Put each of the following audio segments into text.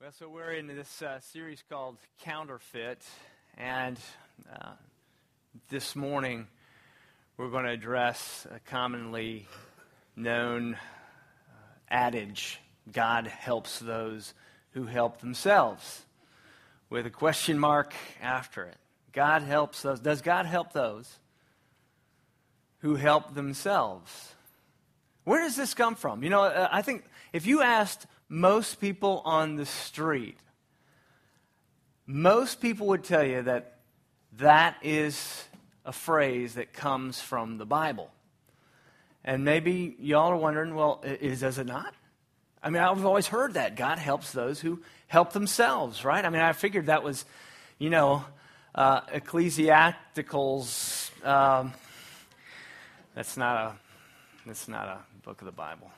Well, so we're in this uh, series called Counterfeit, and uh, this morning we're going to address a commonly known uh, adage God helps those who help themselves, with a question mark after it. God helps those. Does God help those who help themselves? Where does this come from? You know, uh, I think if you asked most people on the street, most people would tell you that that is a phrase that comes from the Bible. And maybe y'all are wondering, well, is, does it not? I mean, I've always heard that. God helps those who help themselves, right? I mean, I figured that was, you know, uh, Ecclesiasticals. Um, that's not a that's not a book of the Bible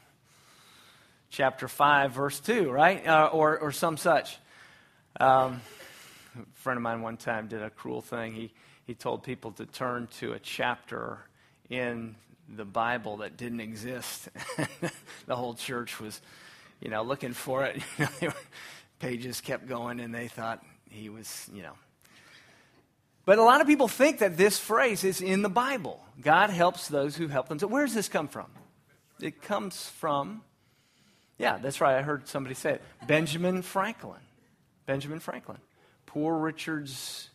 chapter 5, verse 2, right? Uh, or, or some such. Um, a friend of mine one time did a cruel thing. He, he told people to turn to a chapter in the Bible that didn't exist. the whole church was, you know, looking for it. pages kept going, and they thought he was, you know. But a lot of people think that this phrase is in the Bible. God helps those who help themselves. Where does this come from? It comes from yeah, that's right. I heard somebody say it. Benjamin Franklin. Benjamin Franklin. Poor Richard's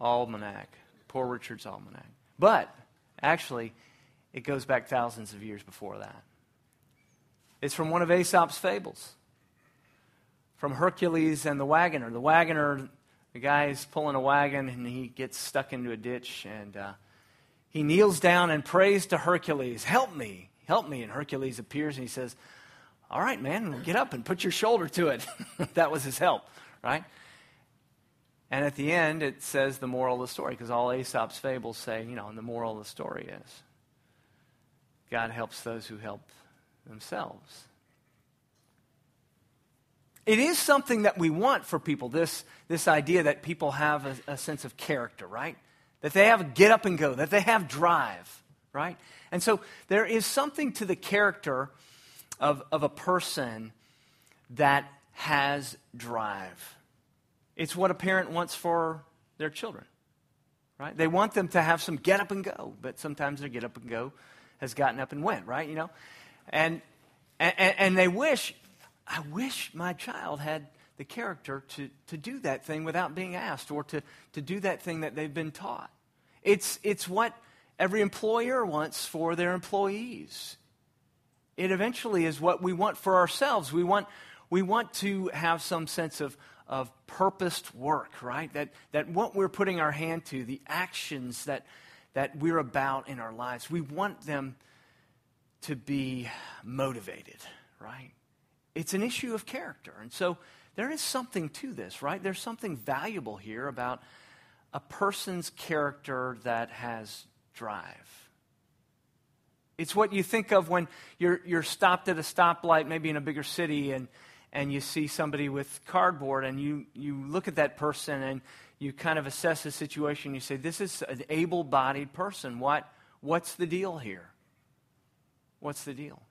Almanac. Poor Richard's Almanac. But actually, it goes back thousands of years before that. It's from one of Aesop's fables. From Hercules and the wagoner. The wagoner, the guy is pulling a wagon and he gets stuck into a ditch and uh, he kneels down and prays to Hercules, Help me, help me. And Hercules appears and he says, all right, man, get up and put your shoulder to it. that was his help, right? And at the end, it says the moral of the story, because all Aesop's fables say, you know, and the moral of the story is God helps those who help themselves. It is something that we want for people, this, this idea that people have a, a sense of character, right? That they have a get up and go, that they have drive, right? And so there is something to the character of, of a person that has drive. It's what a parent wants for their children, right? They want them to have some get up and go, but sometimes their get up and go has gotten up and went, right? You know? And, and, and they wish, I wish my child had the character to, to do that thing without being asked or to, to do that thing that they've been taught. It's, it's what every employer wants for their employees it eventually is what we want for ourselves. We want, we want to have some sense of, of purposed work, right? That, that what we're putting our hand to, the actions that, that we're about in our lives, we want them to be motivated, right? It's an issue of character. And so there is something to this, right? There's something valuable here about a person's character that has drive. It's what you think of when you're, you're stopped at a stoplight, maybe in a bigger city, and, and you see somebody with cardboard, and you, you look at that person and you kind of assess the situation. You say, This is an able bodied person. What, what's the deal here? What's the deal?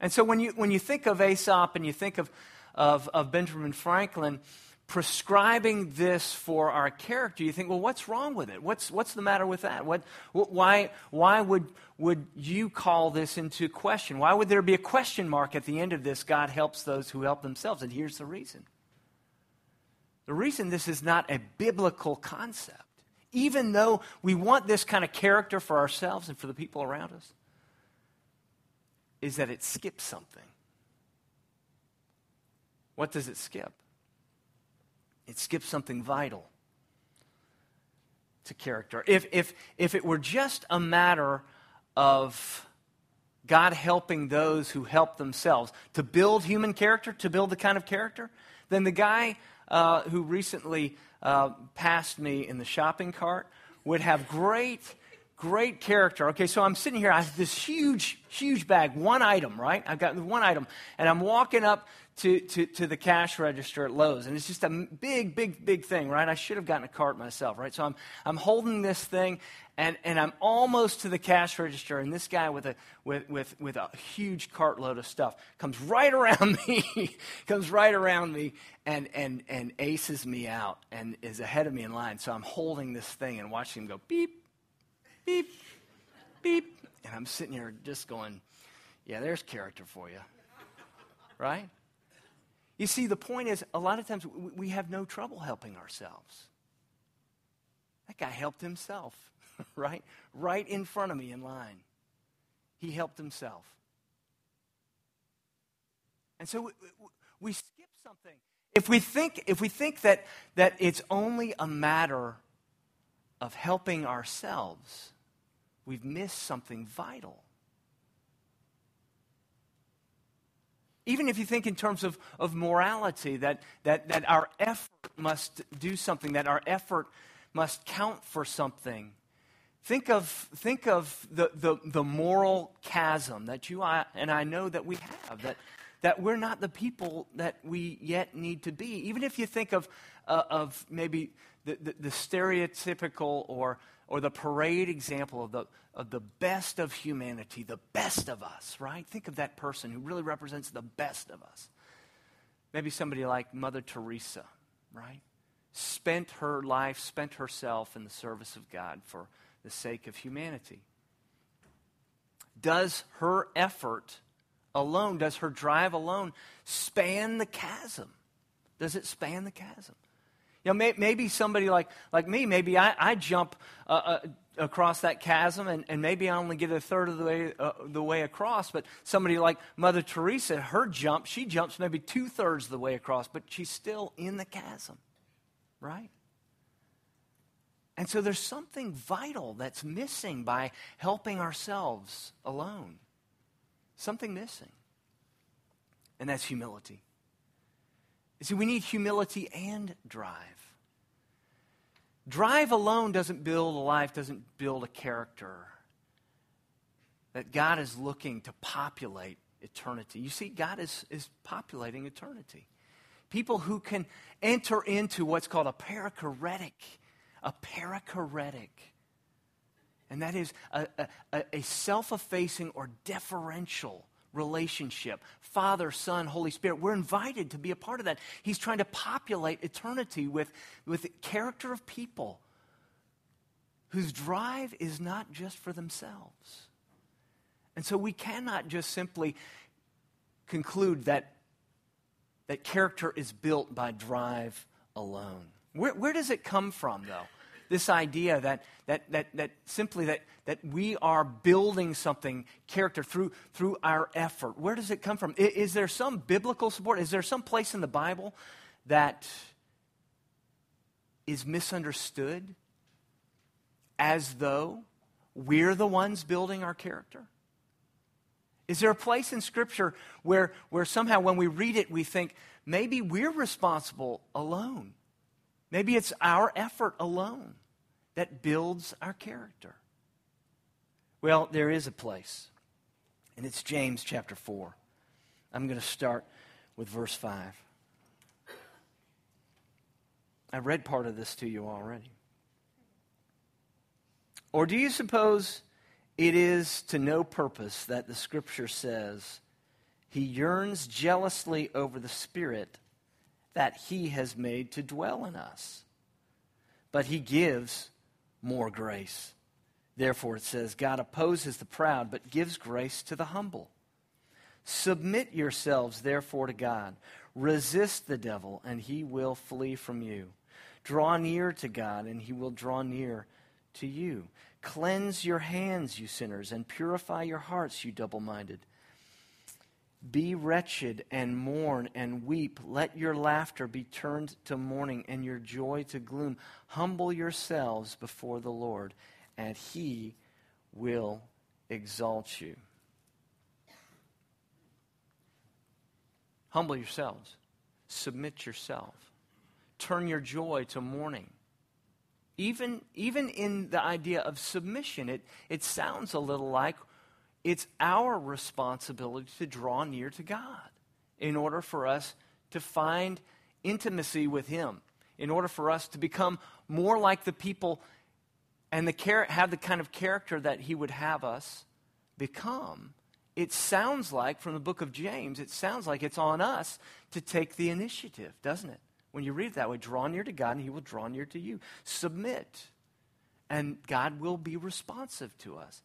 And so when you, when you think of Aesop and you think of, of, of Benjamin Franklin, prescribing this for our character, you think, well, what's wrong with it? What's, what's the matter with that? What, why why would, would you call this into question? Why would there be a question mark at the end of this? God helps those who help themselves. And here's the reason the reason this is not a biblical concept, even though we want this kind of character for ourselves and for the people around us, is that it skips something. What does it skip? It skips something vital to character. If, if, if it were just a matter of God helping those who help themselves to build human character, to build the kind of character, then the guy uh, who recently uh, passed me in the shopping cart would have great great character. Okay, so I'm sitting here, I have this huge, huge bag, one item, right? I've got one item, and I'm walking up to, to, to the cash register at Lowe's, and it's just a big, big, big thing, right? I should have gotten a cart myself, right? So I'm, I'm holding this thing, and, and I'm almost to the cash register, and this guy with a, with, with, with a huge cartload of stuff comes right around me, comes right around me, and, and, and aces me out, and is ahead of me in line. So I'm holding this thing and watching him go beep, beep, beep. And I'm sitting here just going, yeah, there's character for you. Right? You see, the point is, a lot of times we have no trouble helping ourselves. That guy helped himself, right? Right in front of me in line. He helped himself. And so we, we skip something. If we think, if we think that, that it's only a matter of helping ourselves, we've missed something vital. Even if you think in terms of, of morality, that, that, that our effort must do something, that our effort must count for something. Think of, think of the, the, the moral chasm that you I, and I know that we have, that, that we're not the people that we yet need to be. Even if you think of, uh, of maybe the, the, the stereotypical or or the parade example of the, of the best of humanity, the best of us, right? Think of that person who really represents the best of us. Maybe somebody like Mother Teresa, right? Spent her life, spent herself in the service of God for the sake of humanity. Does her effort alone, does her drive alone span the chasm? Does it span the chasm? You know, may, maybe somebody like, like me, maybe I, I jump uh, uh, across that chasm and, and maybe I only get a third of the way, uh, the way across. But somebody like Mother Teresa, her jump, she jumps maybe two thirds of the way across, but she's still in the chasm, right? And so there's something vital that's missing by helping ourselves alone. Something missing. And that's humility. You see, we need humility and drive. Drive alone doesn't build a life, doesn't build a character. That God is looking to populate eternity. You see, God is, is populating eternity. People who can enter into what's called a perichoretic, a perichoretic. And that is a, a, a self effacing or deferential relationship. Father, Son, Holy Spirit. We're invited to be a part of that. He's trying to populate eternity with, with character of people whose drive is not just for themselves. And so we cannot just simply conclude that, that character is built by drive alone. Where, where does it come from, though? This idea that, that, that, that simply that, that we are building something, character, through, through our effort. Where does it come from? Is, is there some biblical support? Is there some place in the Bible that is misunderstood as though we're the ones building our character? Is there a place in Scripture where, where somehow when we read it, we think maybe we're responsible alone? Maybe it's our effort alone that builds our character. Well, there is a place, and it's James chapter 4. I'm going to start with verse 5. I read part of this to you already. Or do you suppose it is to no purpose that the scripture says, He yearns jealously over the Spirit that he has made to dwell in us. But he gives more grace. Therefore, it says, God opposes the proud, but gives grace to the humble. Submit yourselves, therefore, to God. Resist the devil, and he will flee from you. Draw near to God, and he will draw near to you. Cleanse your hands, you sinners, and purify your hearts, you double minded. Be wretched and mourn and weep. Let your laughter be turned to mourning and your joy to gloom. Humble yourselves before the Lord, and he will exalt you. Humble yourselves. Submit yourself. Turn your joy to mourning. even, even in the idea of submission, it, it sounds a little like it's our responsibility to draw near to God in order for us to find intimacy with Him, in order for us to become more like the people and the char- have the kind of character that He would have us become. It sounds like, from the book of James, it sounds like it's on us to take the initiative, doesn't it? When you read it that way, draw near to God and He will draw near to you. Submit, and God will be responsive to us.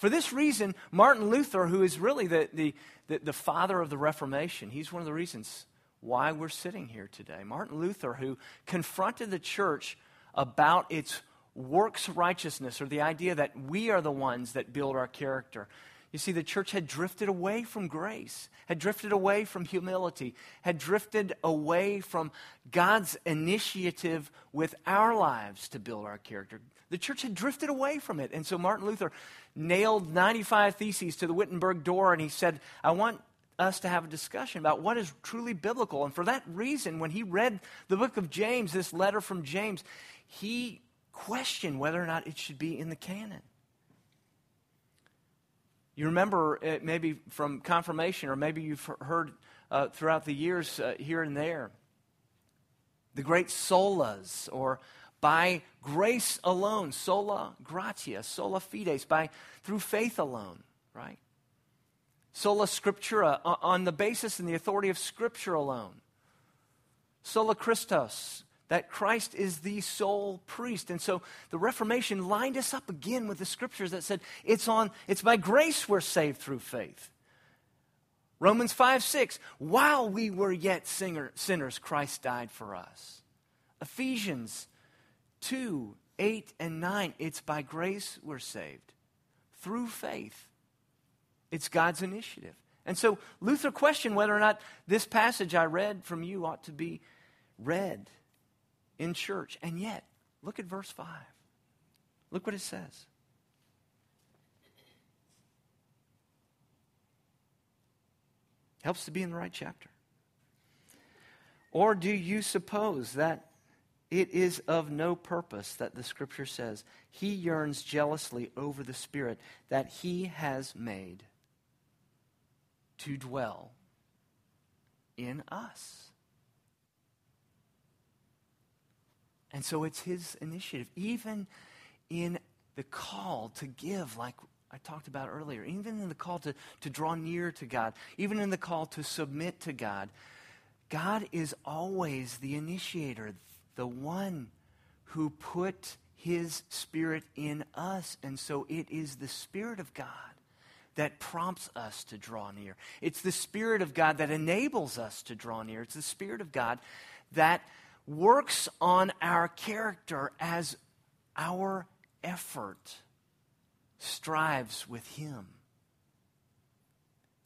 For this reason, Martin Luther, who is really the, the, the, the, father of the Reformation, he's one of the reasons why we're sitting here today. Martin Luther, who confronted the church about its works righteousness, or the idea that we are the ones that build our character. You see, the church had drifted away from grace, had drifted away from humility, had drifted away from God's initiative with our lives to build our character. The church had drifted away from it. And so Martin Luther nailed 95 theses to the Wittenberg door and he said, I want us to have a discussion about what is truly biblical. And for that reason, when he read the book of James, this letter from James, he questioned whether or not it should be in the canon. You remember uh, maybe from confirmation, or maybe you've heard uh, throughout the years uh, here and there, the great solas, or by grace alone, sola gratia, sola fides, by through faith alone, right? Sola scriptura, on the basis and the authority of Scripture alone. Sola Christus, that Christ is the sole priest. And so the Reformation lined us up again with the scriptures that said it's on it's by grace we're saved through faith. Romans 5 6, while we were yet singer, sinners, Christ died for us. Ephesians 2 8 and 9, it's by grace we're saved through faith. It's God's initiative. And so Luther questioned whether or not this passage I read from you ought to be read in church. And yet, look at verse 5. Look what it says. Helps to be in the right chapter. Or do you suppose that it is of no purpose that the scripture says, He yearns jealously over the Spirit that He has made to dwell in us? And so it's his initiative, even in the call to give, like I talked about earlier, even in the call to, to draw near to God, even in the call to submit to God. God is always the initiator, the one who put his spirit in us. And so it is the Spirit of God that prompts us to draw near. It's the Spirit of God that enables us to draw near. It's the Spirit of God that works on our character as our effort strives with Him.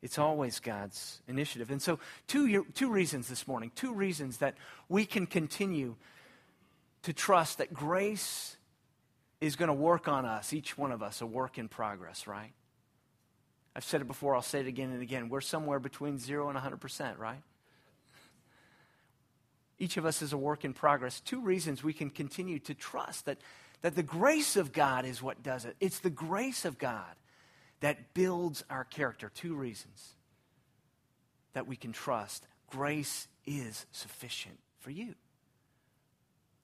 It's always God's initiative. And so, two, two reasons this morning, two reasons that we can continue to trust that grace is going to work on us, each one of us, a work in progress, right? I've said it before, I'll say it again and again. We're somewhere between zero and 100%, right? Each of us is a work in progress. Two reasons we can continue to trust that, that the grace of God is what does it. It's the grace of God that builds our character. Two reasons that we can trust. Grace is sufficient for you.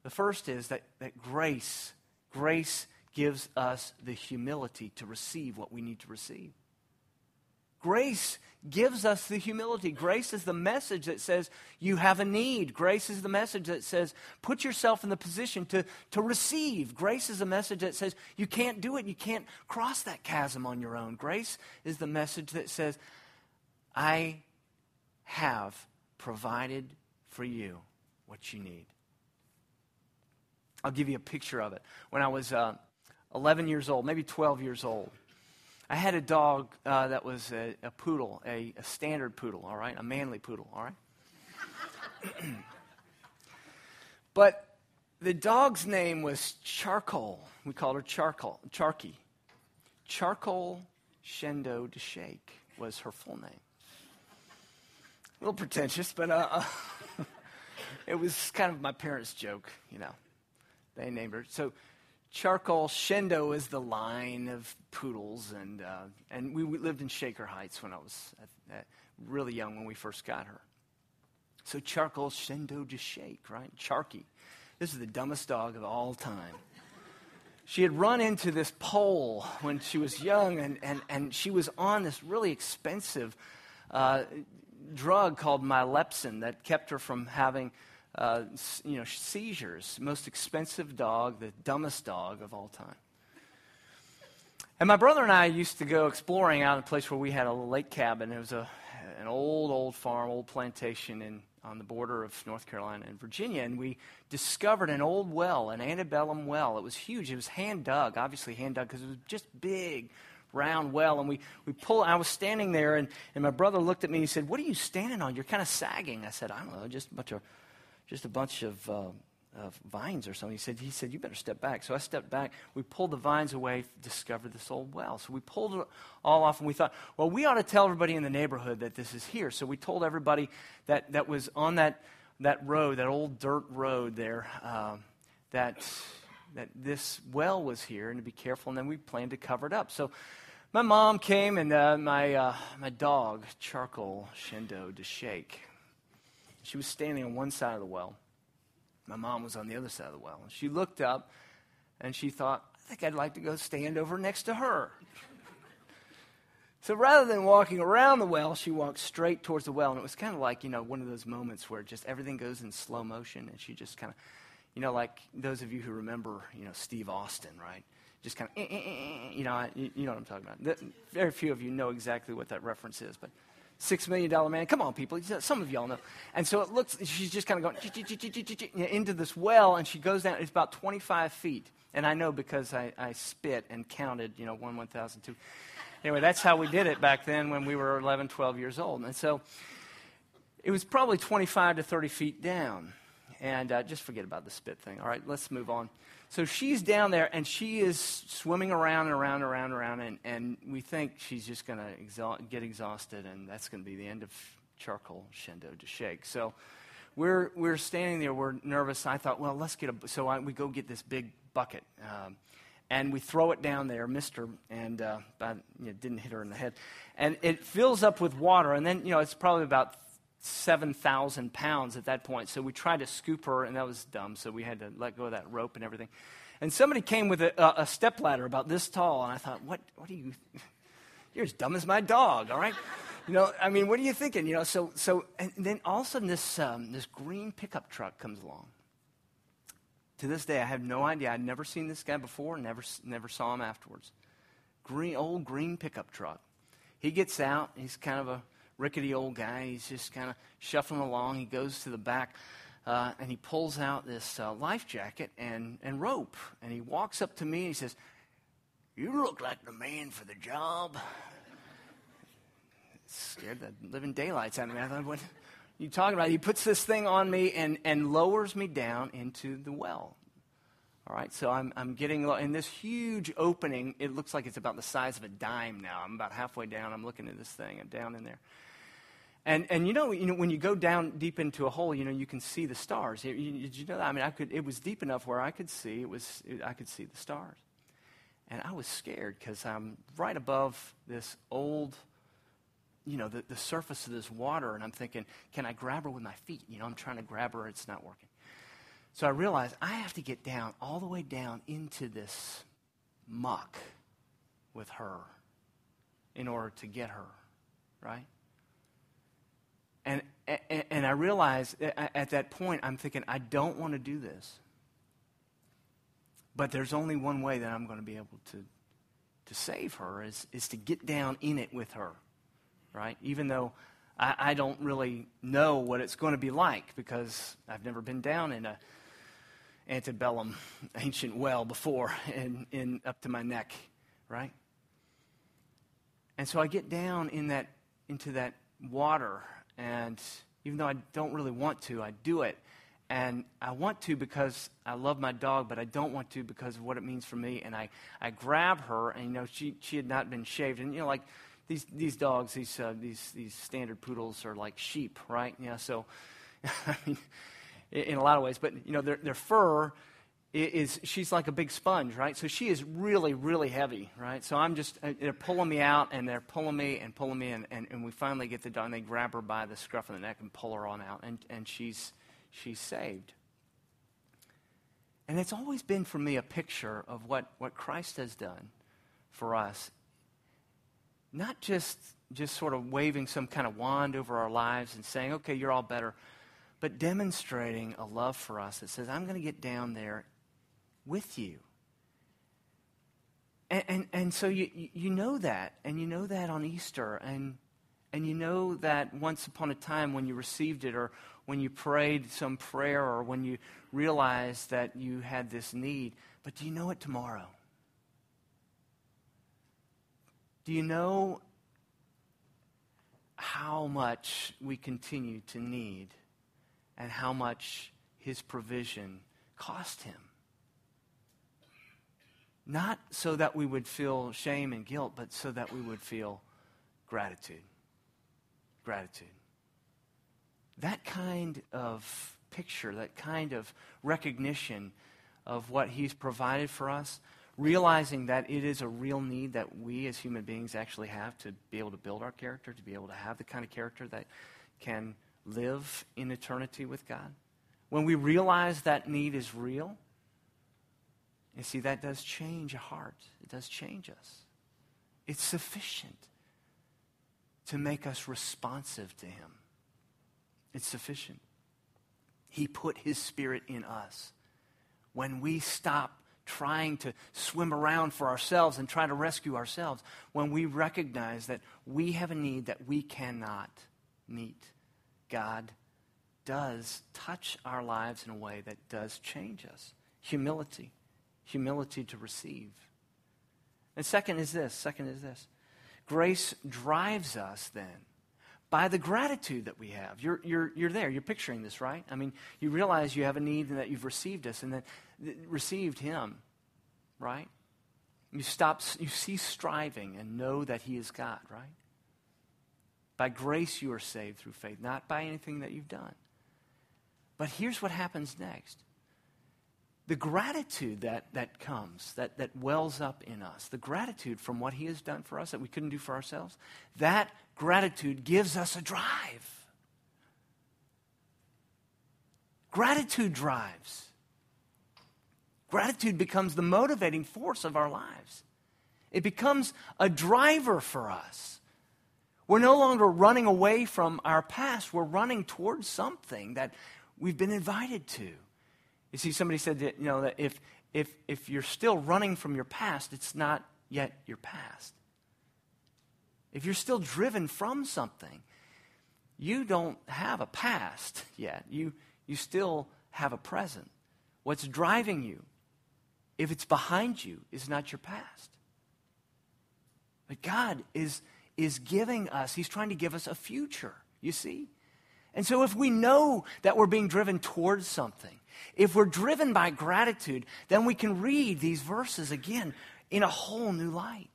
The first is that, that grace, grace gives us the humility to receive what we need to receive. Grace gives us the humility. Grace is the message that says you have a need. Grace is the message that says put yourself in the position to, to receive. Grace is a message that says you can't do it. You can't cross that chasm on your own. Grace is the message that says I have provided for you what you need. I'll give you a picture of it. When I was uh, 11 years old, maybe 12 years old, I had a dog uh, that was a, a poodle, a, a, standard poodle, all right, a manly poodle, all right. but the dog's name was Charcoal. We called her Charcoal, Charky. Charcoal Shendo DeShake was her full name. A little pretentious, but uh, it was kind of my parents' joke, you know. They named her. So Charcoal Shendo is the line of poodles, and uh, and we, lived in Shaker Heights when I was uh, uh, really young when we first got her. So Charcoal Shendo to shake, right? Charky. This is the dumbest dog of all time. She had run into this pole when she was young, and, and, and she was on this really expensive uh, drug called Mylepsin that kept her from having uh, you know, seizures. Most expensive dog, the dumbest dog of all time. And my brother and I used to go exploring out in a place where we had a lake cabin. It was a, an old, old farm, old plantation in, on the border of North Carolina and Virginia. And we discovered an old well, an antebellum well. It was huge. It was hand dug, obviously hand dug, because it was just big, round well. And we, we pull, I was standing there, and, and my brother looked at me and he said, What are you standing on? You're kind of sagging. I said, I don't know, just a bunch of just a bunch of, uh, of vines or something. He said, he said, you better step back. So I stepped back. We pulled the vines away, discovered this old well. So we pulled it all off, and we thought, well, we ought to tell everybody in the neighborhood that this is here. So we told everybody that, that was on that, that road, that old dirt road there, um, that, that this well was here and to be careful. And then we planned to cover it up. So my mom came, and uh, my, uh, my dog, Charcoal Shendo, to shake. She was standing on one side of the well. My mom was on the other side of the well. And she looked up and she thought, I think I'd like to go stand over next to her. so rather than walking around the well, she walked straight towards the well. And it was kind of like, you know, one of those moments where just everything goes in slow motion. And she just kind of, you know, like those of you who remember, you know, Steve Austin, right? Just kind of, eh, eh, eh, you know, you, you know what I'm talking about. very few of you know exactly what that reference is, but Six million dollar man. Come on, people. Some of y'all know. And so it looks, she's just kind of going into this well, and she goes down. It's about 25 feet. And I know because I, I spit and counted, you know, one, one thousand, two. Anyway, that's how we did it back then when we were 11, 12 years old. And so it was probably 25 to 30 feet down. And uh, just forget about the spit thing. All right, let's move on. So she's down there and she is swimming around and around and around and around, and, and we think she's just going to exha- get exhausted, and that's going to be the end of charcoal shendo to shake. So we're, we're standing there, we're nervous. I thought, well, let's get a. So I, we go get this big bucket. Um, and we throw it down there, missed her, and uh, you know, didn't hit her in the head. And it fills up with water, and then, you know, it's probably about 7,000 pounds at that point. So we tried to scoop her, and that was dumb. So we had to let go of that rope and everything. And somebody came with a, a ladder about this tall, and I thought, what, what are you? You're as dumb as my dog, all right? You know, I mean, what are you thinking? You know, so, so and then all of a sudden this, um, this green pickup truck comes along. To this day, I have no idea. I'd never seen this guy before, never, never saw him afterwards. Green, old green pickup truck. He gets out. He's kind of a rickety old guy. He's just kind of shuffling along. He goes to the back uh, and he pulls out this uh, life jacket and, and rope. And he walks up to me and he says, You look like the man for the job. Scared the living daylights out of me. I thought, What are you talking about? He puts this thing on me and, and lowers me down into the well. All right, so I'm, I'm getting in this huge opening. It looks like it's about the size of a dime now. I'm about halfway down. I'm looking at this thing. I'm down in there. And, and you, know, you know, when you go down deep into a hole, you know, you can see the stars. Did you know that? I mean, I could, it was deep enough where I could see, it was, it, I could see the stars. And I was scared because I'm right above this old, you know, the, the surface of this water. And I'm thinking, can I grab her with my feet? You know, I'm trying to grab her. It's not working. So I realized I have to get down, all the way down into this muck with her in order to get her, right? And, and, and I realized at that point, I'm thinking, I don't want to do this. But there's only one way that I'm going to be able to, to save her is, is to get down in it with her, right? Even though I, I don't really know what it's going to be like because I've never been down in a antebellum ancient well before and, in up to my neck, right? And so I get down in that into that water and even though I don't really want to, I do it. And I want to because I love my dog, but I don't want to because of what it means for me. And I, I grab her, and you know, she, she had not been shaved. And you know, like these, these dogs, these, uh, these, these standard poodles are like sheep, right? Yeah, so, I mean, in a lot of ways. But, you know, their, their fur is she's like a big sponge, right? So she is really, really heavy, right? So I'm just, uh, they're pulling me out and they're pulling me and pulling me, and, and, and we finally get the dog, and they grab her by the scruff of the neck and pull her on out, and, and she's, she's saved. And it's always been for me a picture of what, what Christ has done for us. Not just, just sort of waving some kind of wand over our lives and saying, okay, you're all better, but demonstrating a love for us that says, I'm going to get down there with you. And, and, and, so you, you know that, and you know that on Easter, and, and you know that once upon a time when you received it, or when you prayed some prayer, or when you realized that you had this need. But do you know it tomorrow? Do you know how much we continue to need and how much his provision cost him? Not so that we would feel shame and guilt, but so that we would feel gratitude. Gratitude. That kind of picture, that kind of recognition of what He's provided for us, realizing that it is a real need that we as human beings actually have to be able to build our character, to be able to have the kind of character that can live in eternity with God. When we realize that need is real, you see, that does change a heart. It does change us. It's sufficient to make us responsive to Him. It's sufficient. He put His Spirit in us. When we stop trying to swim around for ourselves and try to rescue ourselves, when we recognize that we have a need that we cannot meet, God does touch our lives in a way that does change us. Humility humility to receive. And second is this second is this grace drives us then by the gratitude that we have. You're, you're, you're there. You're picturing this, right? I mean, you realize you have a need and that you've received us and then received Him, right? You stop, you cease striving and know that He is God, right? By grace you are saved through faith, not by anything that you've done. But here's what happens next the gratitude that, that comes, that, that wells up in us, the gratitude from what He has done for us that we couldn't do for ourselves, that gratitude gives us a drive. Gratitude drives. Gratitude becomes the motivating force of our lives. It becomes a driver for us. We're no longer running away from our past, we're running towards something that we've been invited to. You see, somebody said that, you know, that if, if, if you're still running from your past, it's not yet your past. If you're still driven from something, you don't have a past yet. You, you still have a present. What's driving you, if it's behind you, is not your past. But God is, is giving us, He's trying to give us a future, you see? And so if we know that we're being driven towards something, if we're driven by gratitude, then we can read these verses again in a whole new light.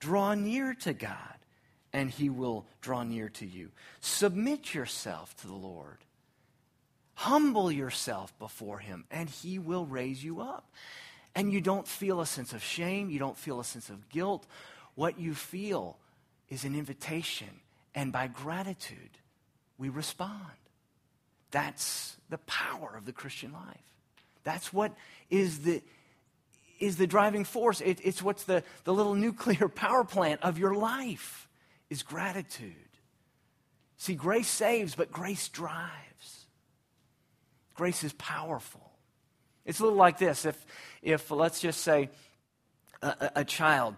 Draw near to God, and he will draw near to you. Submit yourself to the Lord. Humble yourself before him, and he will raise you up. And you don't feel a sense of shame, you don't feel a sense of guilt. What you feel is an invitation, and by gratitude, we respond. That's the power of the Christian life. That's what is the, is the driving force. It, it's what's the, the little nuclear power plant of your life is gratitude. See, grace saves, but grace drives. Grace is powerful. It's a little like this. If, if let's just say, a, a child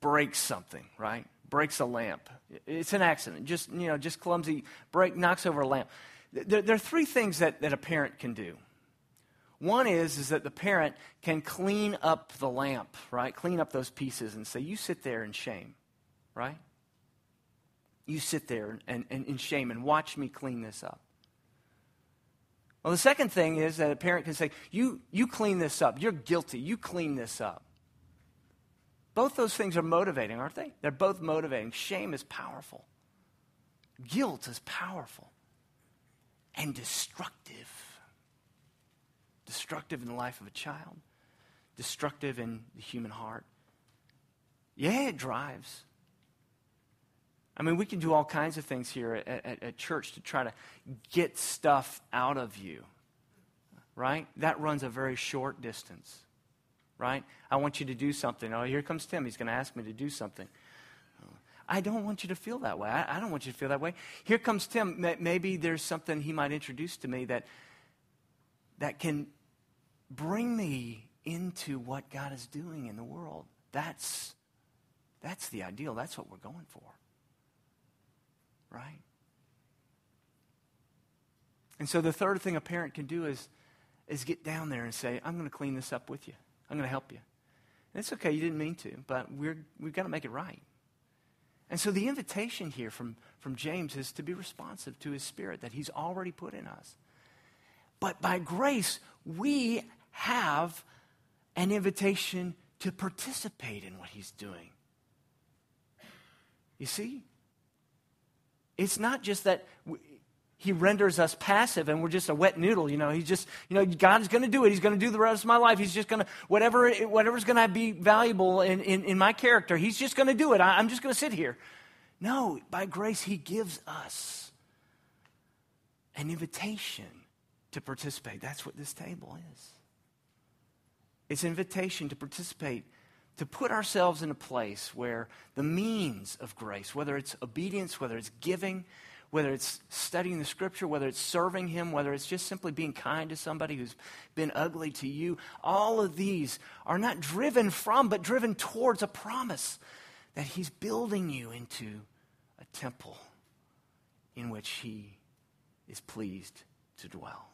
breaks something, right? Breaks a lamp. It's an accident. Just, you know, just clumsy break, knocks over a lamp. There, there, are three things that, that a parent can do. One is, is that the parent can clean up the lamp, right? Clean up those pieces and say, you sit there in shame, right? You sit there and, and, in shame and watch me clean this up. Well, the second thing is that a parent can say, you, you clean this up. You're guilty. You clean this up. Both those things are motivating, aren't they? They're both motivating. Shame is powerful, guilt is powerful and destructive. destructive in the life of a child, destructive in the human heart. Yeah, it drives. I mean, we can do all kinds of things here at, at, at, church to try to get stuff out of you, right? That runs a very short distance, right? I want you to do something. Oh, here comes Tim. He's going to ask me to do something. I don't want you to feel that way. I, I don't want you to feel that way. Here comes Tim. Maybe there's something he might introduce to me that, that can bring me into what God is doing in the world. That's, that's the ideal. That's what we're going for. Right? And so the third thing a parent can do is, is get down there and say, I'm going to clean this up with you. I'm going to help you. And it's okay, you didn't mean to, but we're, we've got to make it right. And so the invitation here from, from James is to be responsive to his spirit that he's already put in us. But by grace, we have an invitation to participate in what he's doing. You see? It's not just that he renders us passive and we're just a wet noodle. You know, he's just, you know, God's going to do it. He's going to do the rest of my life. He's just going to, whatever, whatever's going to be valuable in, in, in, my character, he's just going to do it. I, I'm just going to sit here. No, by grace, he gives us an invitation to participate. That's what this table is. It's invitation to participate to put ourselves in a place where the means of grace, whether it's obedience, whether it's giving, whether it's studying the scripture, whether it's serving Him, whether it's just simply being kind to somebody who's been ugly to you, all of these are not driven from, but driven towards a promise that He's building you into a temple in which He is pleased to dwell.